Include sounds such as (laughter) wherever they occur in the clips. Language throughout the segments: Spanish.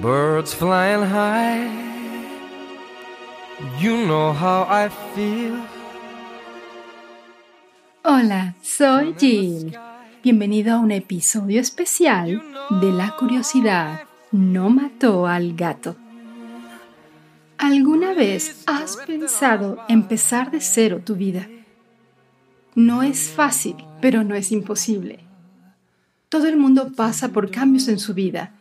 Birds flying high. You know how I feel. Hola, soy Jill. Bienvenido a un episodio especial de La curiosidad no mató al gato. ¿Alguna vez has pensado empezar de cero tu vida? No es fácil, pero no es imposible. Todo el mundo pasa por cambios en su vida,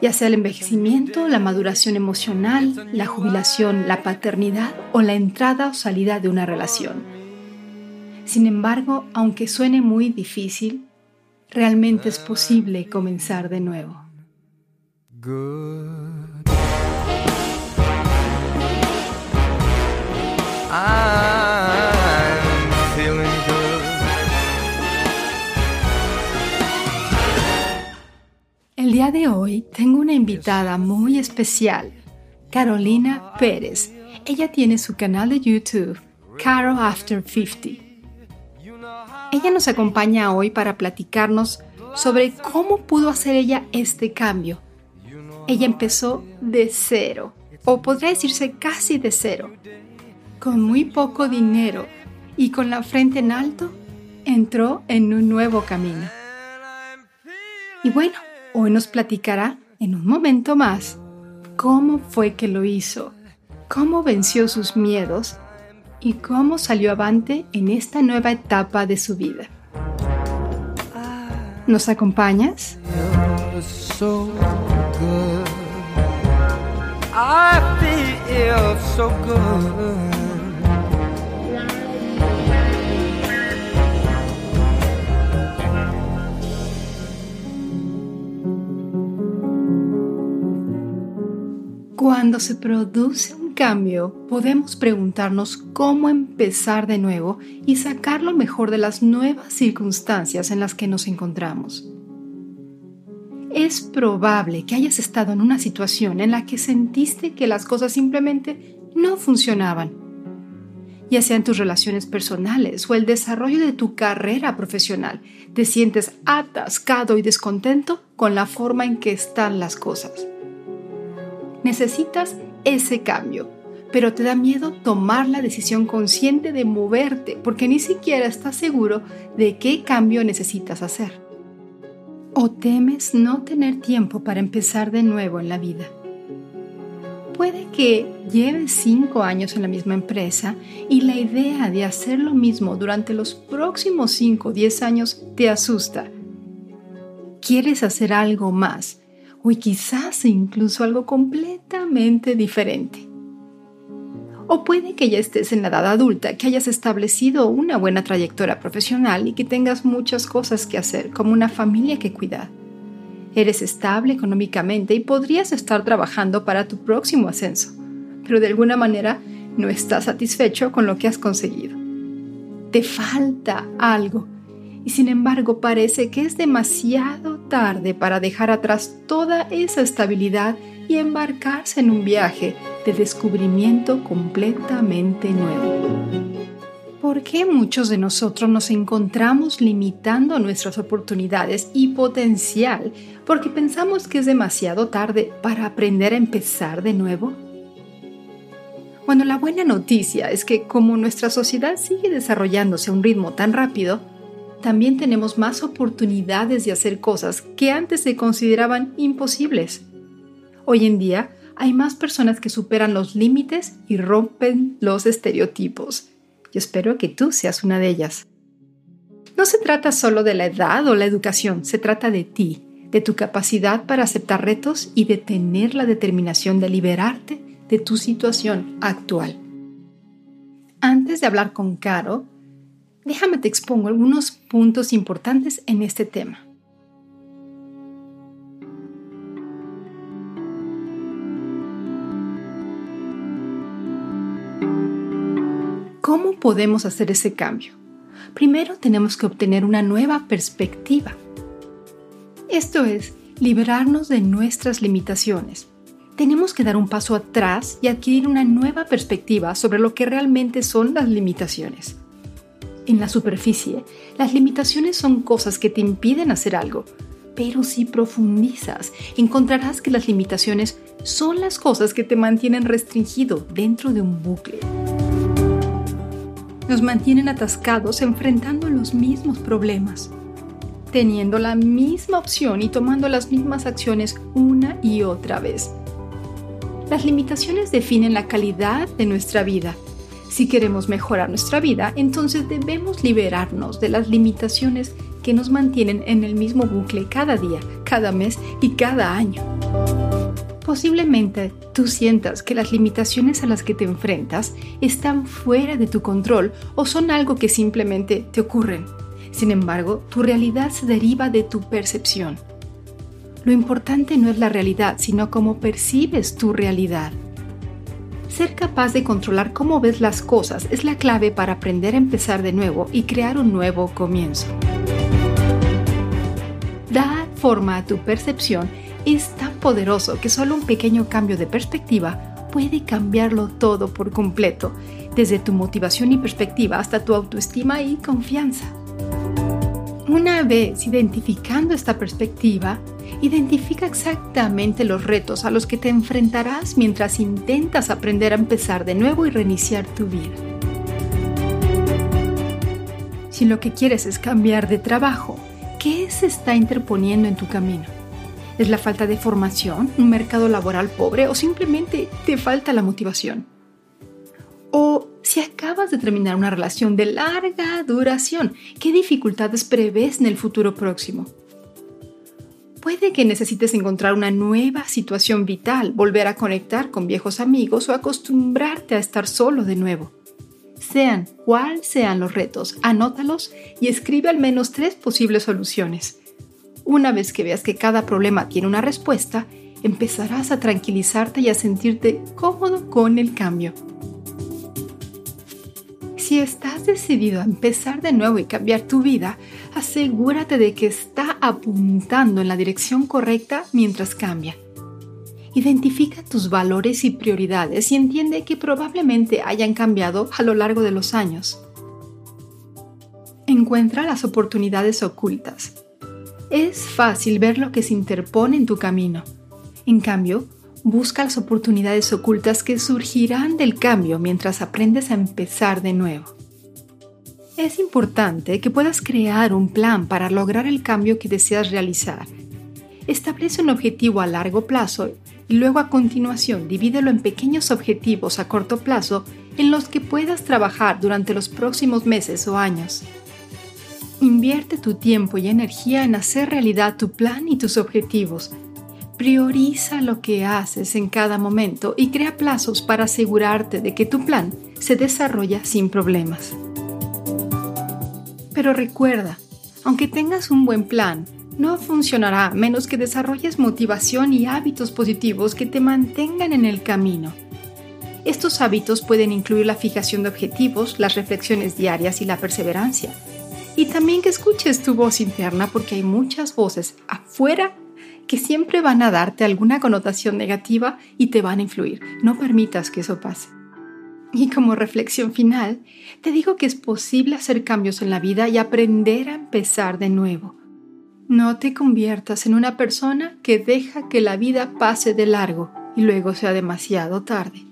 ya sea el envejecimiento, la maduración emocional, la jubilación, la paternidad o la entrada o salida de una relación. Sin embargo, aunque suene muy difícil, realmente es posible comenzar de nuevo. El día de hoy tengo una invitada muy especial, Carolina Pérez. Ella tiene su canal de YouTube, Caro After 50. Ella nos acompaña hoy para platicarnos sobre cómo pudo hacer ella este cambio. Ella empezó de cero, o podría decirse casi de cero. Con muy poco dinero y con la frente en alto, entró en un nuevo camino. Y bueno, Hoy nos platicará en un momento más cómo fue que lo hizo, cómo venció sus miedos y cómo salió avante en esta nueva etapa de su vida. ¿Nos acompañas? Cuando se produce un cambio, podemos preguntarnos cómo empezar de nuevo y sacar lo mejor de las nuevas circunstancias en las que nos encontramos. Es probable que hayas estado en una situación en la que sentiste que las cosas simplemente no funcionaban, ya sea en tus relaciones personales o el desarrollo de tu carrera profesional. Te sientes atascado y descontento con la forma en que están las cosas. Necesitas ese cambio, pero te da miedo tomar la decisión consciente de moverte porque ni siquiera estás seguro de qué cambio necesitas hacer. O temes no tener tiempo para empezar de nuevo en la vida. Puede que lleves cinco años en la misma empresa y la idea de hacer lo mismo durante los próximos 5 o 10 años te asusta. Quieres hacer algo más o quizás incluso algo completamente diferente. O puede que ya estés en la edad adulta, que hayas establecido una buena trayectoria profesional y que tengas muchas cosas que hacer, como una familia que cuidar. Eres estable económicamente y podrías estar trabajando para tu próximo ascenso, pero de alguna manera no estás satisfecho con lo que has conseguido. Te falta algo y sin embargo parece que es demasiado tarde para dejar atrás toda esa estabilidad y embarcarse en un viaje de descubrimiento completamente nuevo. ¿Por qué muchos de nosotros nos encontramos limitando nuestras oportunidades y potencial porque pensamos que es demasiado tarde para aprender a empezar de nuevo? Bueno, la buena noticia es que como nuestra sociedad sigue desarrollándose a un ritmo tan rápido, también tenemos más oportunidades de hacer cosas que antes se consideraban imposibles. Hoy en día hay más personas que superan los límites y rompen los estereotipos. Yo espero que tú seas una de ellas. No se trata solo de la edad o la educación, se trata de ti, de tu capacidad para aceptar retos y de tener la determinación de liberarte de tu situación actual. Antes de hablar con Caro, déjame te expongo algunos puntos importantes en este tema. ¿Cómo podemos hacer ese cambio? Primero tenemos que obtener una nueva perspectiva. Esto es, liberarnos de nuestras limitaciones. Tenemos que dar un paso atrás y adquirir una nueva perspectiva sobre lo que realmente son las limitaciones en la superficie, las limitaciones son cosas que te impiden hacer algo, Pero si profundizas, encontrarás que las limitaciones son las cosas que te mantienen restringido dentro de un bucle. Nos mantienen atascados enfrentando los mismos problemas, teniendo la misma opción y tomando las mismas acciones una y otra vez. Las limitaciones definen la calidad de nuestra vida. Si queremos mejorar nuestra vida, entonces debemos liberarnos de las limitaciones que nos mantienen en el mismo bucle cada día, cada mes y cada año. Posiblemente tú sientas que las limitaciones a las que te enfrentas están fuera de tu control o son algo que simplemente te ocurren. Sin embargo, tu realidad se deriva de tu percepción. Lo importante no es la realidad, sino cómo percibes tu realidad. Ser capaz de controlar cómo ves las cosas es la clave para aprender a empezar de nuevo y crear un nuevo comienzo. Dar forma a tu percepción es tan poderoso que solo un pequeño cambio de perspectiva puede cambiarlo todo por completo, desde tu motivación y perspectiva hasta tu autoestima y confianza. Una vez identificando esta perspectiva, identifica exactamente los retos a los que te enfrentarás mientras intentas aprender a empezar de nuevo y reiniciar tu vida. Si lo que quieres es cambiar de trabajo, ¿qué se está interponiendo en tu camino? ¿Es la falta de formación, un mercado laboral pobre o simplemente te falta la motivación? O si acabas de terminar una relación de larga duración, ¿qué dificultades prevés en el futuro próximo? Puede que necesites encontrar una nueva situación vital, volver a conectar con viejos amigos o acostumbrarte a estar solo de nuevo. Sean cuáles sean los retos, anótalos y escribe al menos tres posibles soluciones. Una vez que veas que cada problema tiene una respuesta, empezarás a tranquilizarte y a sentirte cómodo con el cambio. Si estás decidido a empezar de nuevo y cambiar tu vida, asegúrate de que está apuntando en la dirección correcta mientras cambia. Identifica tus valores y prioridades y entiende que probablemente hayan cambiado a lo largo de los años. Encuentra las oportunidades ocultas es fácil ver lo que se interpone en tu camino. En cambio, busca las oportunidades ocultas que surgirán del cambio mientras aprendes a empezar de nuevo. Es importante que puedas crear un plan para lograr el cambio que deseas realizar. Establece un objetivo a largo plazo y luego a continuación divídelo en pequeños objetivos a corto plazo en los que puedas trabajar durante los próximos meses o años. Invierte tu tiempo y energía en hacer realidad tu plan y tus objetivos. Prioriza lo que haces en cada momento y crea plazos para asegurarte de que tu plan se desarrolla sin problemas. Pero recuerda, aunque tengas un buen plan, no funcionará menos que desarrolles motivación y hábitos positivos que te mantengan en el camino. Estos hábitos pueden incluir la fijación de objetivos, las reflexiones diarias y la perseverancia y también que escuches tu voz interna porque hay muchas voces afuera que siempre van a darte alguna connotación negativa y te van a influir. No permitas que eso pase. Y como reflexión final, te digo que es posible hacer cambios en la vida y aprender a empezar de nuevo. No te conviertas en una persona que deja que la vida pase de largo y luego sea demasiado tarde.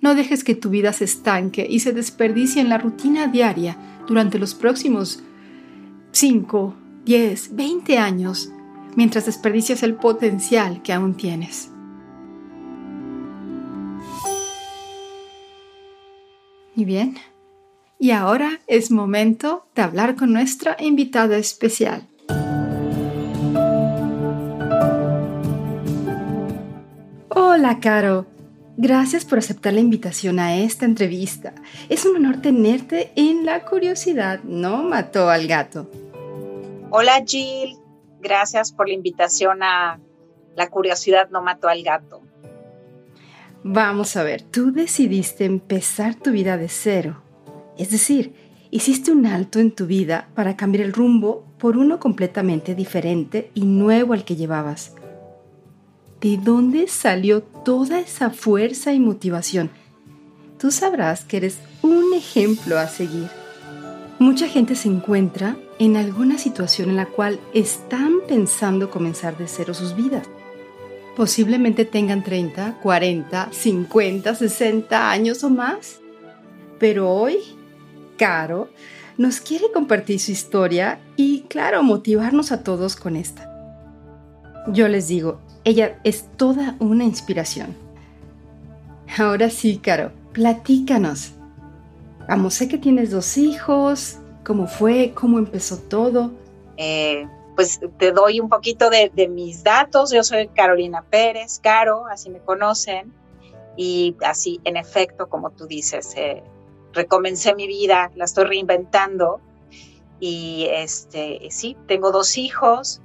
No dejes que tu vida se estanque y se desperdicie en la rutina diaria durante los próximos 5, 10, 20 años mientras desperdicias el potencial que aún tienes. Y bien, y ahora es momento de hablar con nuestra invitada especial. Hola, Caro. Gracias por aceptar la invitación a esta entrevista. Es un honor tenerte en La Curiosidad no mató al gato. Hola Jill, gracias por la invitación a La Curiosidad no mató al gato. Vamos a ver, tú decidiste empezar tu vida de cero. Es decir, hiciste un alto en tu vida para cambiar el rumbo por uno completamente diferente y nuevo al que llevabas. ¿De dónde salió toda esa fuerza y motivación? Tú sabrás que eres un ejemplo a seguir. Mucha gente se encuentra en alguna situación en la cual están pensando comenzar de cero sus vidas. Posiblemente tengan 30, 40, 50, 60 años o más. Pero hoy, Caro nos quiere compartir su historia y, claro, motivarnos a todos con esta. Yo les digo, ella es toda una inspiración. Ahora sí, Caro, platícanos. Vamos, sé que tienes dos hijos. ¿Cómo fue? ¿Cómo empezó todo? Eh, pues te doy un poquito de, mis datos. Yo soy Carolina Pérez, Caro, así me conocen. Y así, en efecto, como tú dices, eh, recomencé mi vida, la estoy reinventando. Y este, sí, tengo dos hijos.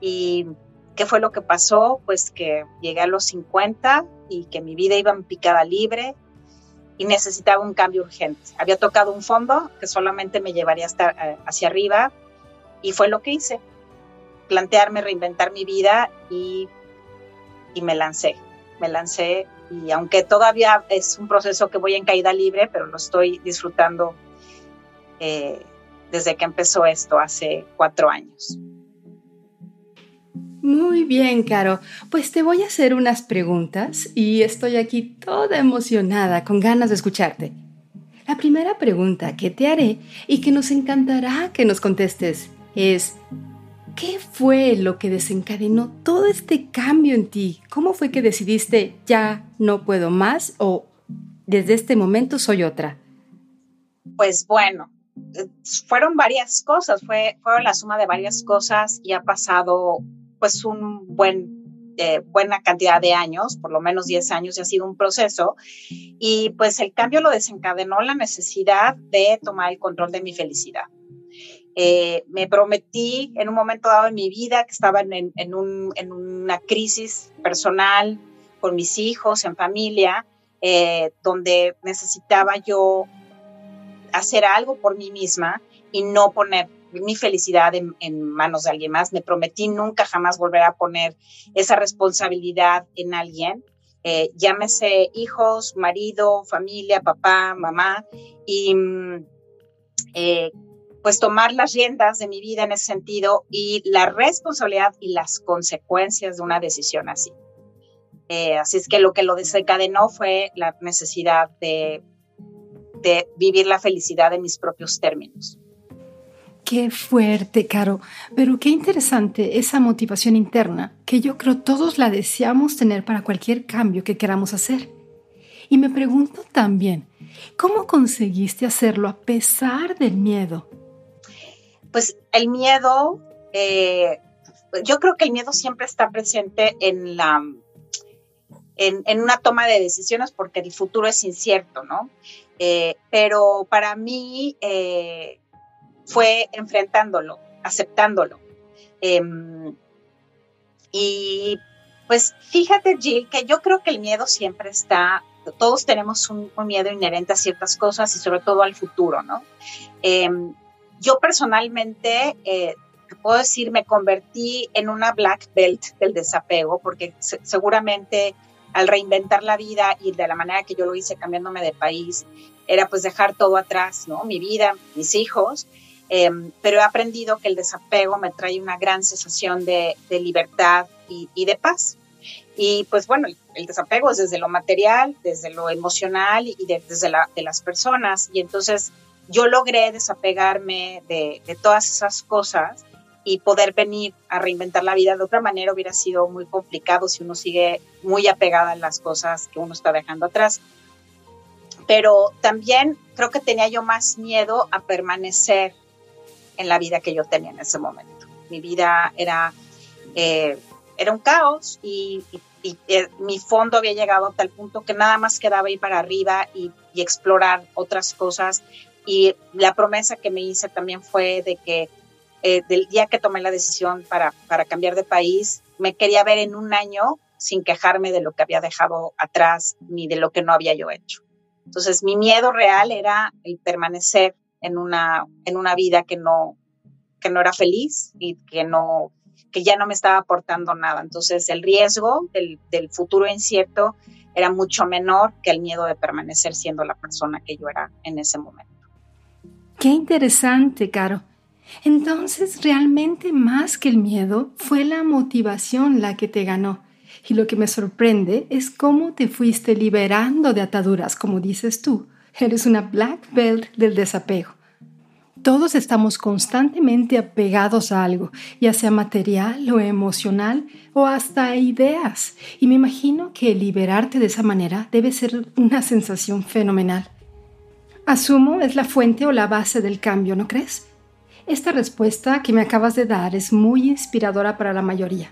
¿Y qué fue lo que pasó? Pues que llegué a los 50 y que mi vida iba en picada libre y necesitaba un cambio urgente. Había tocado un fondo que solamente me llevaría hasta, eh, hacia arriba y fue lo que hice. Plantearme, reinventar mi vida y, y me lancé. Me lancé y aunque todavía es un proceso que voy en caída libre, pero lo estoy disfrutando eh, desde que empezó esto hace cuatro años. Muy bien, Caro. Pues te voy a hacer unas preguntas y estoy aquí toda emocionada, con ganas de escucharte. La primera pregunta que te haré y que nos encantará que nos contestes es, ¿qué fue lo que desencadenó todo este cambio en ti? ¿Cómo fue que decidiste ya no puedo más o desde este momento soy otra? Pues bueno, fueron varias cosas, fue, fueron la suma de varias cosas y ha pasado pues un buen, eh, buena cantidad de años, por lo menos 10 años, y ha sido un proceso. Y pues el cambio lo desencadenó la necesidad de tomar el control de mi felicidad. Eh, me prometí en un momento dado en mi vida que estaba en, en, un, en una crisis personal con mis hijos, en familia, eh, donde necesitaba yo hacer algo por mí misma y no poner mi felicidad en, manos de alguien más. Me prometí nunca jamás volver a poner esa responsabilidad en alguien. Eh, llámese hijos, marido, familia, papá, mamá, y mm, eh, pues tomar las riendas de mi vida en ese sentido y la responsabilidad y las consecuencias de una decisión así. Eh, así es que lo que lo desencadenó fue la necesidad de, de vivir la felicidad en mis propios términos. Qué fuerte, Caro, pero qué interesante esa motivación interna que yo creo todos la deseamos tener para cualquier cambio que queramos hacer. Y me pregunto también, ¿cómo conseguiste hacerlo a pesar del miedo? Pues el miedo, eh, yo creo que el miedo siempre está presente en la, en, una toma de decisiones porque el futuro es incierto, ¿no? Eh, pero para mí, eh, fue enfrentándolo, aceptándolo. Em, y pues fíjate, Jill, que yo creo que el miedo siempre está, todos tenemos un, miedo inherente a ciertas cosas y sobre todo al futuro, ¿no? Em, yo personalmente, eh, puedo decir, me convertí en una black belt del desapego, porque seguramente al reinventar la vida y de la manera que yo lo hice cambiándome de país, era pues dejar todo atrás, ¿no? Mi vida, mis hijos, Em, pero he aprendido que el desapego me trae una gran sensación de, libertad y, de paz. Y pues bueno, el, desapego es desde lo material, desde lo emocional y desde la, de las personas. Y entonces yo logré desapegarme de, de todas esas cosas y poder venir a reinventar la vida de otra manera hubiera sido muy complicado si uno sigue muy apegada a las cosas que uno está dejando atrás. Pero también creo que tenía yo más miedo a permanecer en la vida que yo tenía en ese momento. Mi vida era, eh, era un caos y, eh, mi fondo había llegado a tal punto que nada más quedaba ir para arriba y, explorar otras cosas. Y la promesa que me hice también fue de que eh, del día que tomé la decisión para, para cambiar de país, me quería ver en un año sin quejarme de lo que había dejado atrás ni de lo que no había yo hecho. Entonces, mi miedo real era el permanecer en una, en una vida que no, que no era feliz y que no, que ya no me estaba aportando nada. Entonces el riesgo del, del futuro incierto era mucho menor que el miedo de permanecer siendo la persona que yo era en ese momento. Qué interesante, Caro. Entonces, realmente más que el miedo, fue la motivación la que te ganó. Y lo que me sorprende es cómo te fuiste liberando de ataduras, como dices tú. Eres una black belt del desapego. Todos estamos constantemente apegados a algo, ya sea material o emocional o hasta ideas. Y me imagino que liberarte de esa manera debe ser una sensación fenomenal. Asumo es la fuente o la base del cambio, ¿no crees? Esta respuesta que me acabas de dar es muy inspiradora para la mayoría.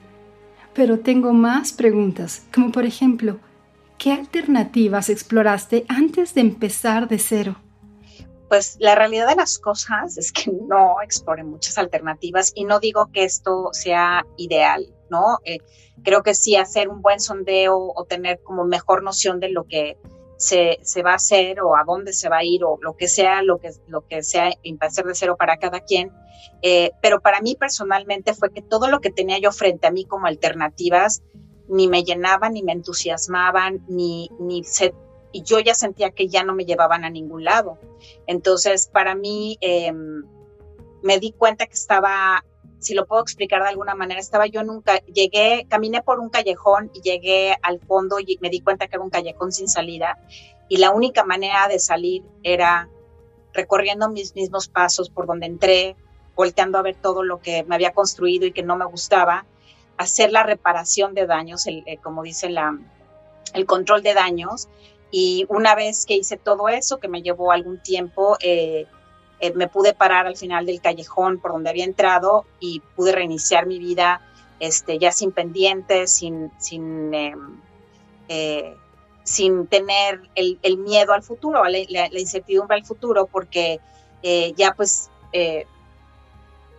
Pero tengo más preguntas, como por ejemplo, ¿qué alternativas exploraste antes de empezar de cero? Pues la realidad de las cosas es que no exploré muchas alternativas y no digo que esto sea ideal, ¿no? Eh, creo que sí hacer un buen sondeo o tener como mejor noción de lo que se, se, va a hacer o a dónde se va a ir o lo que sea, lo que, lo que sea hacer de cero para cada quien. Eh, pero para mí personalmente fue que todo lo que tenía yo frente a mí como alternativas ni me llenaban, ni me entusiasmaban, ni, ni se, y yo ya sentía que ya no me llevaban a ningún lado. Entonces, para mí, em, me di cuenta que estaba, si lo puedo explicar de alguna manera, estaba yo nunca, llegué, caminé por un callejón y llegué al fondo y me di cuenta que era un callejón sin salida. Y la única manera de salir era recorriendo mis mismos pasos por donde entré, volteando a ver todo lo que me había construido y que no me gustaba, hacer la reparación de daños, el, eh, como dice la, el control de daños. Y una vez que hice todo eso, que me llevó algún tiempo, eh, eh, me pude parar al final del callejón por donde había entrado y pude reiniciar mi vida este, ya sin pendientes, sin, sin, em, sin tener el, el, miedo al futuro, la, la, incertidumbre al futuro, porque ya pues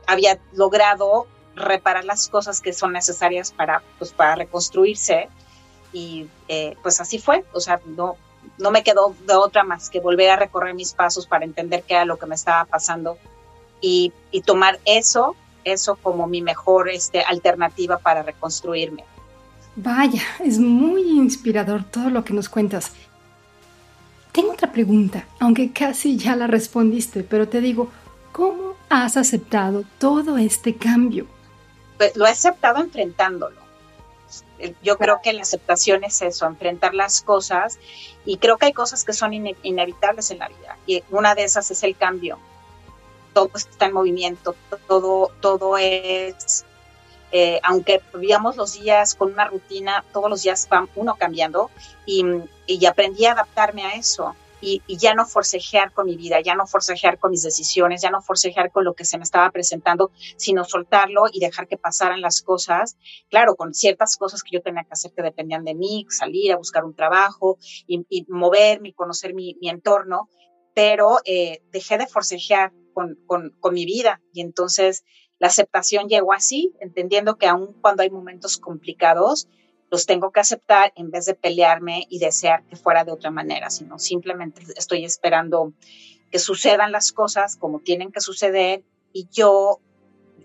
había logrado reparar las cosas que son necesarias para, pues, para reconstruirse y eh, pues así fue, o sea, no, no me quedó de otra más que volver a recorrer mis pasos para entender qué era lo que me estaba pasando y, y tomar eso, eso como mi mejor este, alternativa para reconstruirme. Vaya, es muy inspirador todo lo que nos cuentas. Tengo otra pregunta, aunque casi ya la respondiste, pero te digo, ¿cómo has aceptado todo este cambio? Pues lo he aceptado enfrentándolo. Eh, yo creo que la aceptación es eso, enfrentar las cosas y creo que hay cosas que son inevitables en la vida y una de esas es el cambio. Todo está en movimiento, todo, todo es, eh, aunque vivíamos los días con una rutina, todos los días van uno cambiando y, y aprendí a adaptarme a eso y, ya no forcejear con mi vida, ya no forcejear con mis decisiones, ya no forcejear con lo que se me estaba presentando, sino soltarlo y dejar que pasaran las cosas, claro, con ciertas cosas que yo tenía que hacer que dependían de mí, salir a buscar un trabajo y, moverme y conocer mi, entorno, pero eh, dejé de forcejear con, con, con mi vida y entonces la aceptación llegó así, entendiendo que aun cuando hay momentos complicados, los tengo que aceptar en vez de pelearme y desear que fuera de otra manera, sino simplemente estoy esperando que sucedan las cosas como tienen que suceder y yo,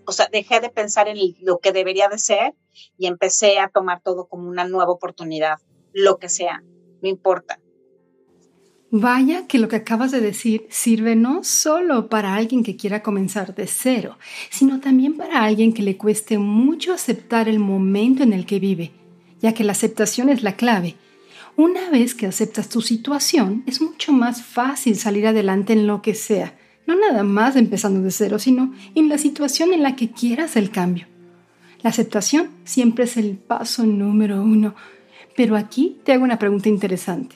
o sea, dejé de pensar en lo que debería de ser y empecé a tomar todo como una nueva oportunidad, lo que sea, no importa. Vaya que lo que acabas de decir sirve no solo para alguien que quiera comenzar de cero, sino también para alguien que le cueste mucho aceptar el momento en el que vive ya que la aceptación es la clave. Una vez que aceptas tu situación, es mucho más fácil salir adelante en lo que sea, no nada más empezando de cero, sino en la situación en la que quieras el cambio. La aceptación siempre es el paso número uno, pero aquí te hago una pregunta interesante.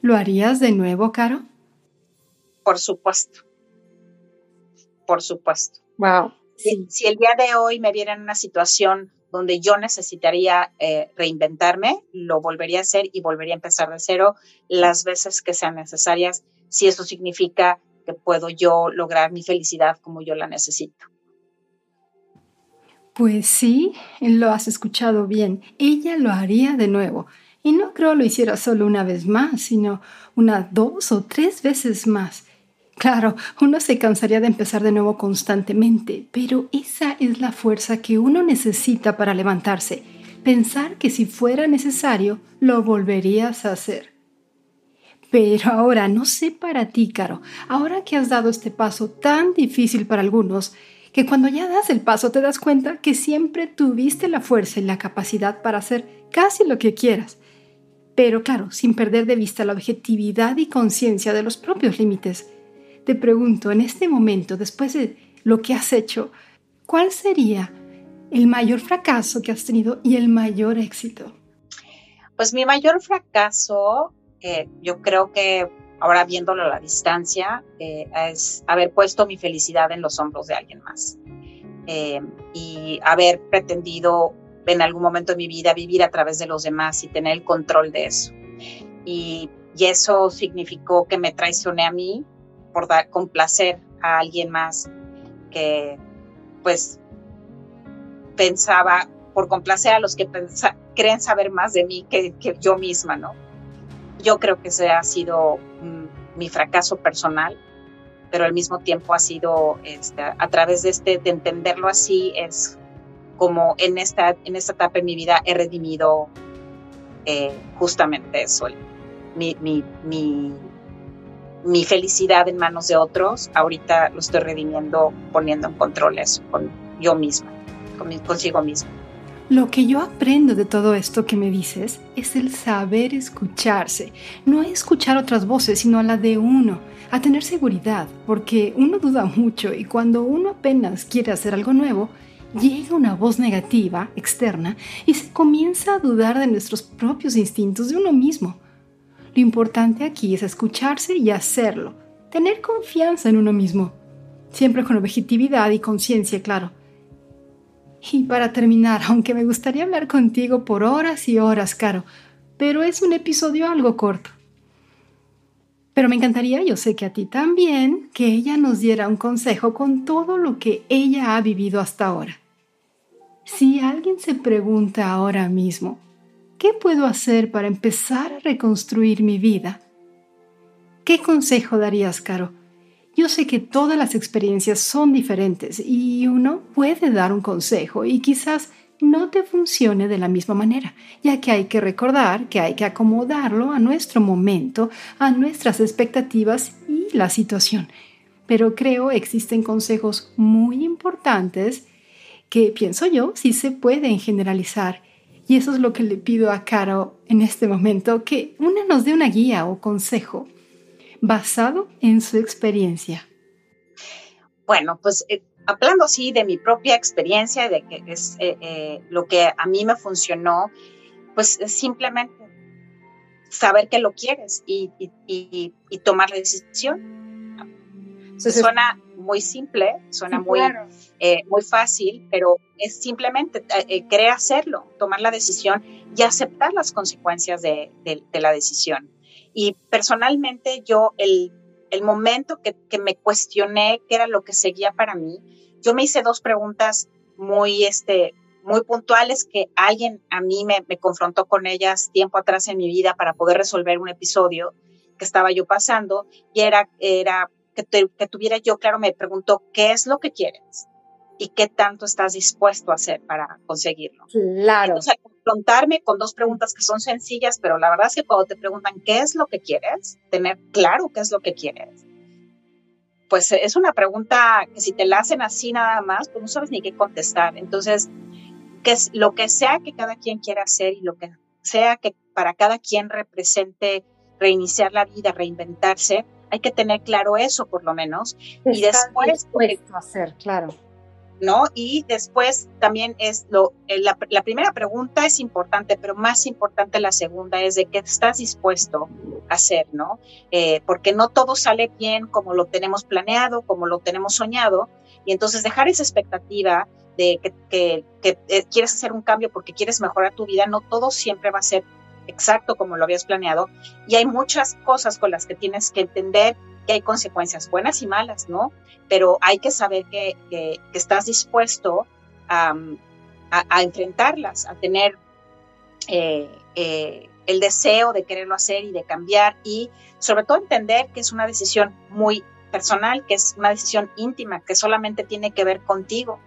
¿Lo harías de nuevo, Caro? Por supuesto. Por supuesto. Wow. Si, si el día de hoy me viera en una situación donde yo necesitaría eh, reinventarme, lo volvería a hacer y volvería a empezar de cero las veces que sean necesarias, si eso significa que puedo yo lograr mi felicidad como yo la necesito. Pues sí, lo has escuchado bien. Ella lo haría de nuevo. Y no creo lo hiciera solo una vez más, sino una dos o tres veces más. Claro, uno se cansaría de empezar de nuevo constantemente, pero esa es la fuerza que uno necesita para levantarse, pensar que si fuera necesario, lo volverías a hacer. Pero ahora, no sé para ti, Caro, ahora que has dado este paso tan difícil para algunos, que cuando ya das el paso te das cuenta que siempre tuviste la fuerza y la capacidad para hacer casi lo que quieras. Pero claro, sin perder de vista la objetividad y conciencia de los propios límites. Te pregunto, en este momento, después de lo que has hecho, ¿cuál sería el mayor fracaso que has tenido y el mayor éxito? Pues mi mayor fracaso, eh, yo creo que ahora viéndolo a la distancia, eh, es haber puesto mi felicidad en los hombros de alguien más eh, y haber pretendido en algún momento de mi vida vivir a través de los demás y tener el control de eso. Y, y eso significó que me traicioné a mí por dar complacer a alguien más que pues pensaba por complacer a los que creen saber más de mí que, que yo misma, ¿no? yo creo que ese ha sido mm, mi fracaso personal, pero al mismo tiempo ha sido este, a través de este de entenderlo así es como en esta en esta etapa en mi vida he redimido eh, justamente eso mi, mi, mi, mi, felicidad en manos de otros ahorita lo estoy redimiendo poniendo en control eso con yo misma con, consigo misma lo que yo aprendo de todo esto que me dices es el saber escucharse, no escuchar otras voces, sino la de uno, a tener seguridad, porque uno duda mucho y cuando uno apenas quiere hacer algo nuevo, llega una voz negativa, externa, y se comienza a dudar de nuestros propios instintos de uno mismo. Lo importante aquí es escucharse y hacerlo, tener confianza en uno mismo, siempre con objetividad y conciencia, claro y para terminar, (laughs) aunque me gustaría hablar contigo por horas y horas, Caro, pero es un episodio algo corto. Pero me encantaría, yo sé que a ti también, que ella nos diera un consejo con todo lo que ella ha vivido hasta ahora. Si alguien se pregunta ahora mismo, ¿qué puedo hacer para empezar a reconstruir mi vida? ¿Qué consejo darías, Caro? Yo sé que todas las experiencias son diferentes y uno puede dar un consejo y quizás no te funcione de la misma manera, ya que hay que recordar que hay que acomodarlo a nuestro momento, a nuestras expectativas y la situación. Pero creo existen consejos muy importantes que pienso yo sí se pueden generalizar. Y eso es lo que le pido a Caro en este momento, que una nos dé una guía o consejo basado en su experiencia. Bueno, pues eh, hablando así de mi propia experiencia, de que es eh, eh, lo que a mí me funcionó, pues simplemente saber que lo quieres y, tomar la decisión. suena muy simple, suena muy, muy fácil, pero es simplemente querer hacerlo, tomar la decisión y aceptar las consecuencias de la decisión. Y personalmente yo, el, el momento que, que, me cuestioné qué era lo que seguía para mí, yo me hice dos preguntas muy, este, muy puntuales que alguien a mí me, me confrontó con ellas tiempo atrás en mi vida para poder resolver un episodio que estaba yo pasando y era, era que, que tuviera yo claro, me preguntó, ¿qué es lo que quieres? y qué tanto estás dispuesto a hacer para conseguirlo. Claro. Entonces, al confrontarme con dos preguntas que son sencillas, pero la verdad es que cuando te preguntan qué es lo que quieres, tener claro qué es lo que quieres, pues es una pregunta que si te la hacen así nada más, pues no sabes ni qué contestar. Entonces, que es lo que sea que cada quien quiera hacer y lo que sea que para cada quien represente reiniciar la vida, reinventarse, hay que tener claro eso por lo menos. y después... hacer, claro ¿no? Y después también es lo, eh, la, primera pregunta es importante, pero más importante la segunda es de qué estás dispuesto a hacer, ¿no? Eh, porque no todo sale bien como lo tenemos planeado, como lo tenemos soñado, y entonces dejar esa expectativa de que, que, eh, quieres hacer un cambio porque quieres mejorar tu vida, no todo siempre va a ser exacto como lo habías planeado, y hay muchas cosas con las que tienes que entender que hay consecuencias buenas y malas, ¿no? Pero hay que saber que, que, estás dispuesto a, a, enfrentarlas, a tener eh, eh, el deseo de quererlo hacer y de cambiar y sobre todo entender que es una decisión muy personal, que es una decisión íntima, que solamente tiene que ver contigo,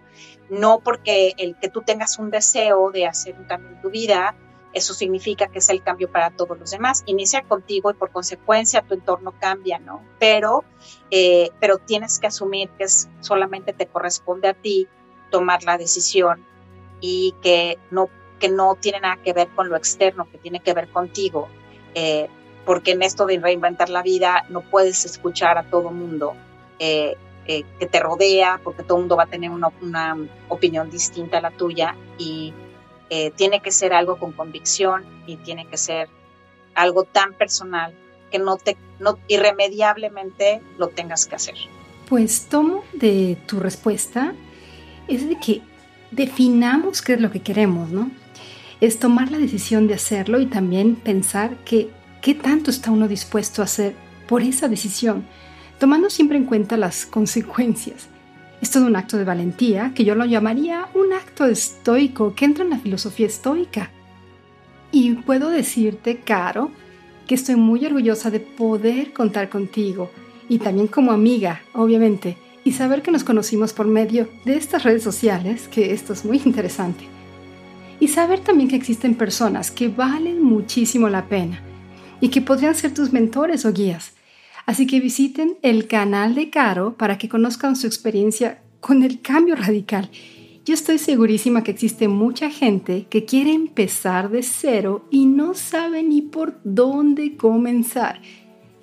no porque el que tú tengas un deseo de hacer un cambio en tu vida eso significa que es el cambio para todos los demás. Inicia contigo y por consecuencia tu entorno cambia, ¿no? Pero, eh, pero tienes que asumir que es, solamente te corresponde a ti tomar la decisión y que no, que no tiene nada que ver con lo externo, que tiene que ver contigo. Eh, porque en esto de reinventar la vida no puedes escuchar a todo mundo eh, que te rodea, porque todo mundo va a tener una, una opinión distinta a la tuya y eh, tiene que ser algo con convicción y tiene que ser algo tan personal que no te no irremediablemente lo tengas que hacer. Pues tomo de tu respuesta es de que definamos qué es lo que queremos, ¿no? Es tomar la decisión de hacerlo y también pensar que qué tanto está uno dispuesto a hacer por esa decisión, tomando siempre en cuenta las consecuencias. Es todo un acto de valentía que yo lo llamaría un acto estoico que entra en la filosofía estoica. Y puedo decirte, Caro, que estoy muy orgullosa de poder contar contigo y también como amiga, obviamente, y saber que nos conocimos por medio de estas redes sociales, que esto es muy interesante. Y saber también que existen personas que valen muchísimo la pena y que podrían ser tus mentores o guías Así que visiten el canal de Caro para que conozcan su experiencia con el cambio radical. Yo estoy segurísima que existe mucha gente que quiere empezar de cero y no sabe ni por dónde comenzar.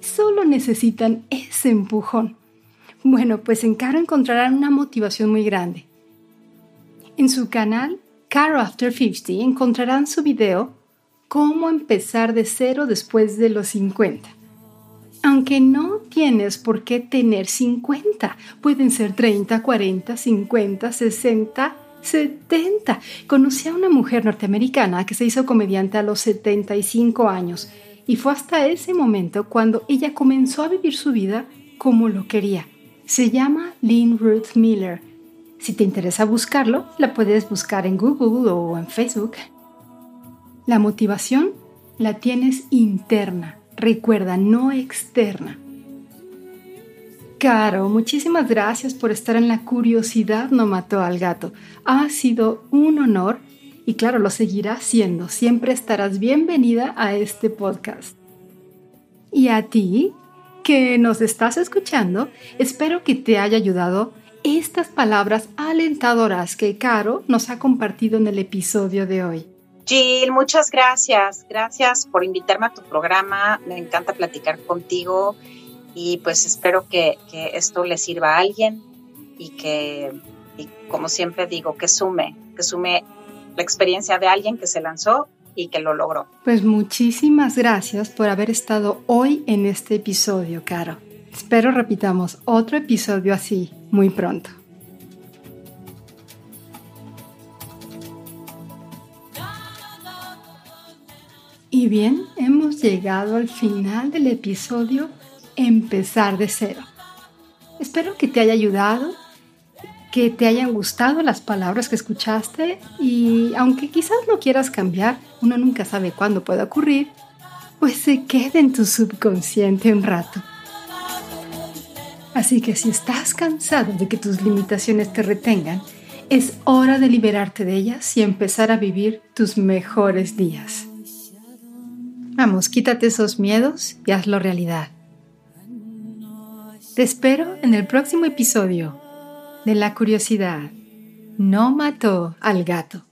Solo necesitan ese empujón. Bueno, pues en Caro encontrarán una motivación muy grande. En su canal, Caro After 50, encontrarán su video Cómo empezar de cero después de los 50. Aunque no tienes por qué tener 50, pueden ser 30, 40, 50, 60, 70. Conocí a una mujer norteamericana que se hizo comediante a los 75 años y fue hasta ese momento cuando ella comenzó a vivir su vida como lo quería. Se llama Lynn Ruth Miller. Si te interesa buscarlo, la puedes buscar en Google o en Facebook. La motivación la tienes interna Recuerda, no externa. Caro, muchísimas gracias por estar en la curiosidad no mató al gato. Ha sido un honor y claro, lo seguirá siendo. Siempre estarás bienvenida a este podcast. Y a ti, que nos estás escuchando, espero que te haya ayudado estas palabras alentadoras que Caro nos ha compartido en el episodio de hoy. Jill, muchas gracias. Gracias por invitarme a tu programa. Me encanta platicar contigo y pues espero que, esto le sirva a alguien y que, como siempre digo, que sume, que sume la experiencia de alguien que se lanzó y que lo logró. Pues muchísimas gracias por haber estado hoy en este episodio, Caro. Espero repitamos otro episodio así muy pronto. Y bien, hemos llegado al final del episodio Empezar de cero. Espero que te haya ayudado, que te hayan gustado las palabras que escuchaste y aunque quizás no quieras cambiar, uno nunca sabe cuándo puede ocurrir, pues se quede en tu subconsciente un rato. Así que si estás cansado de que tus limitaciones te retengan, es hora de liberarte de ellas y empezar a vivir tus mejores días. Vamos, quítate esos miedos y hazlo realidad. Te espero en el próximo episodio de La curiosidad no mató al gato.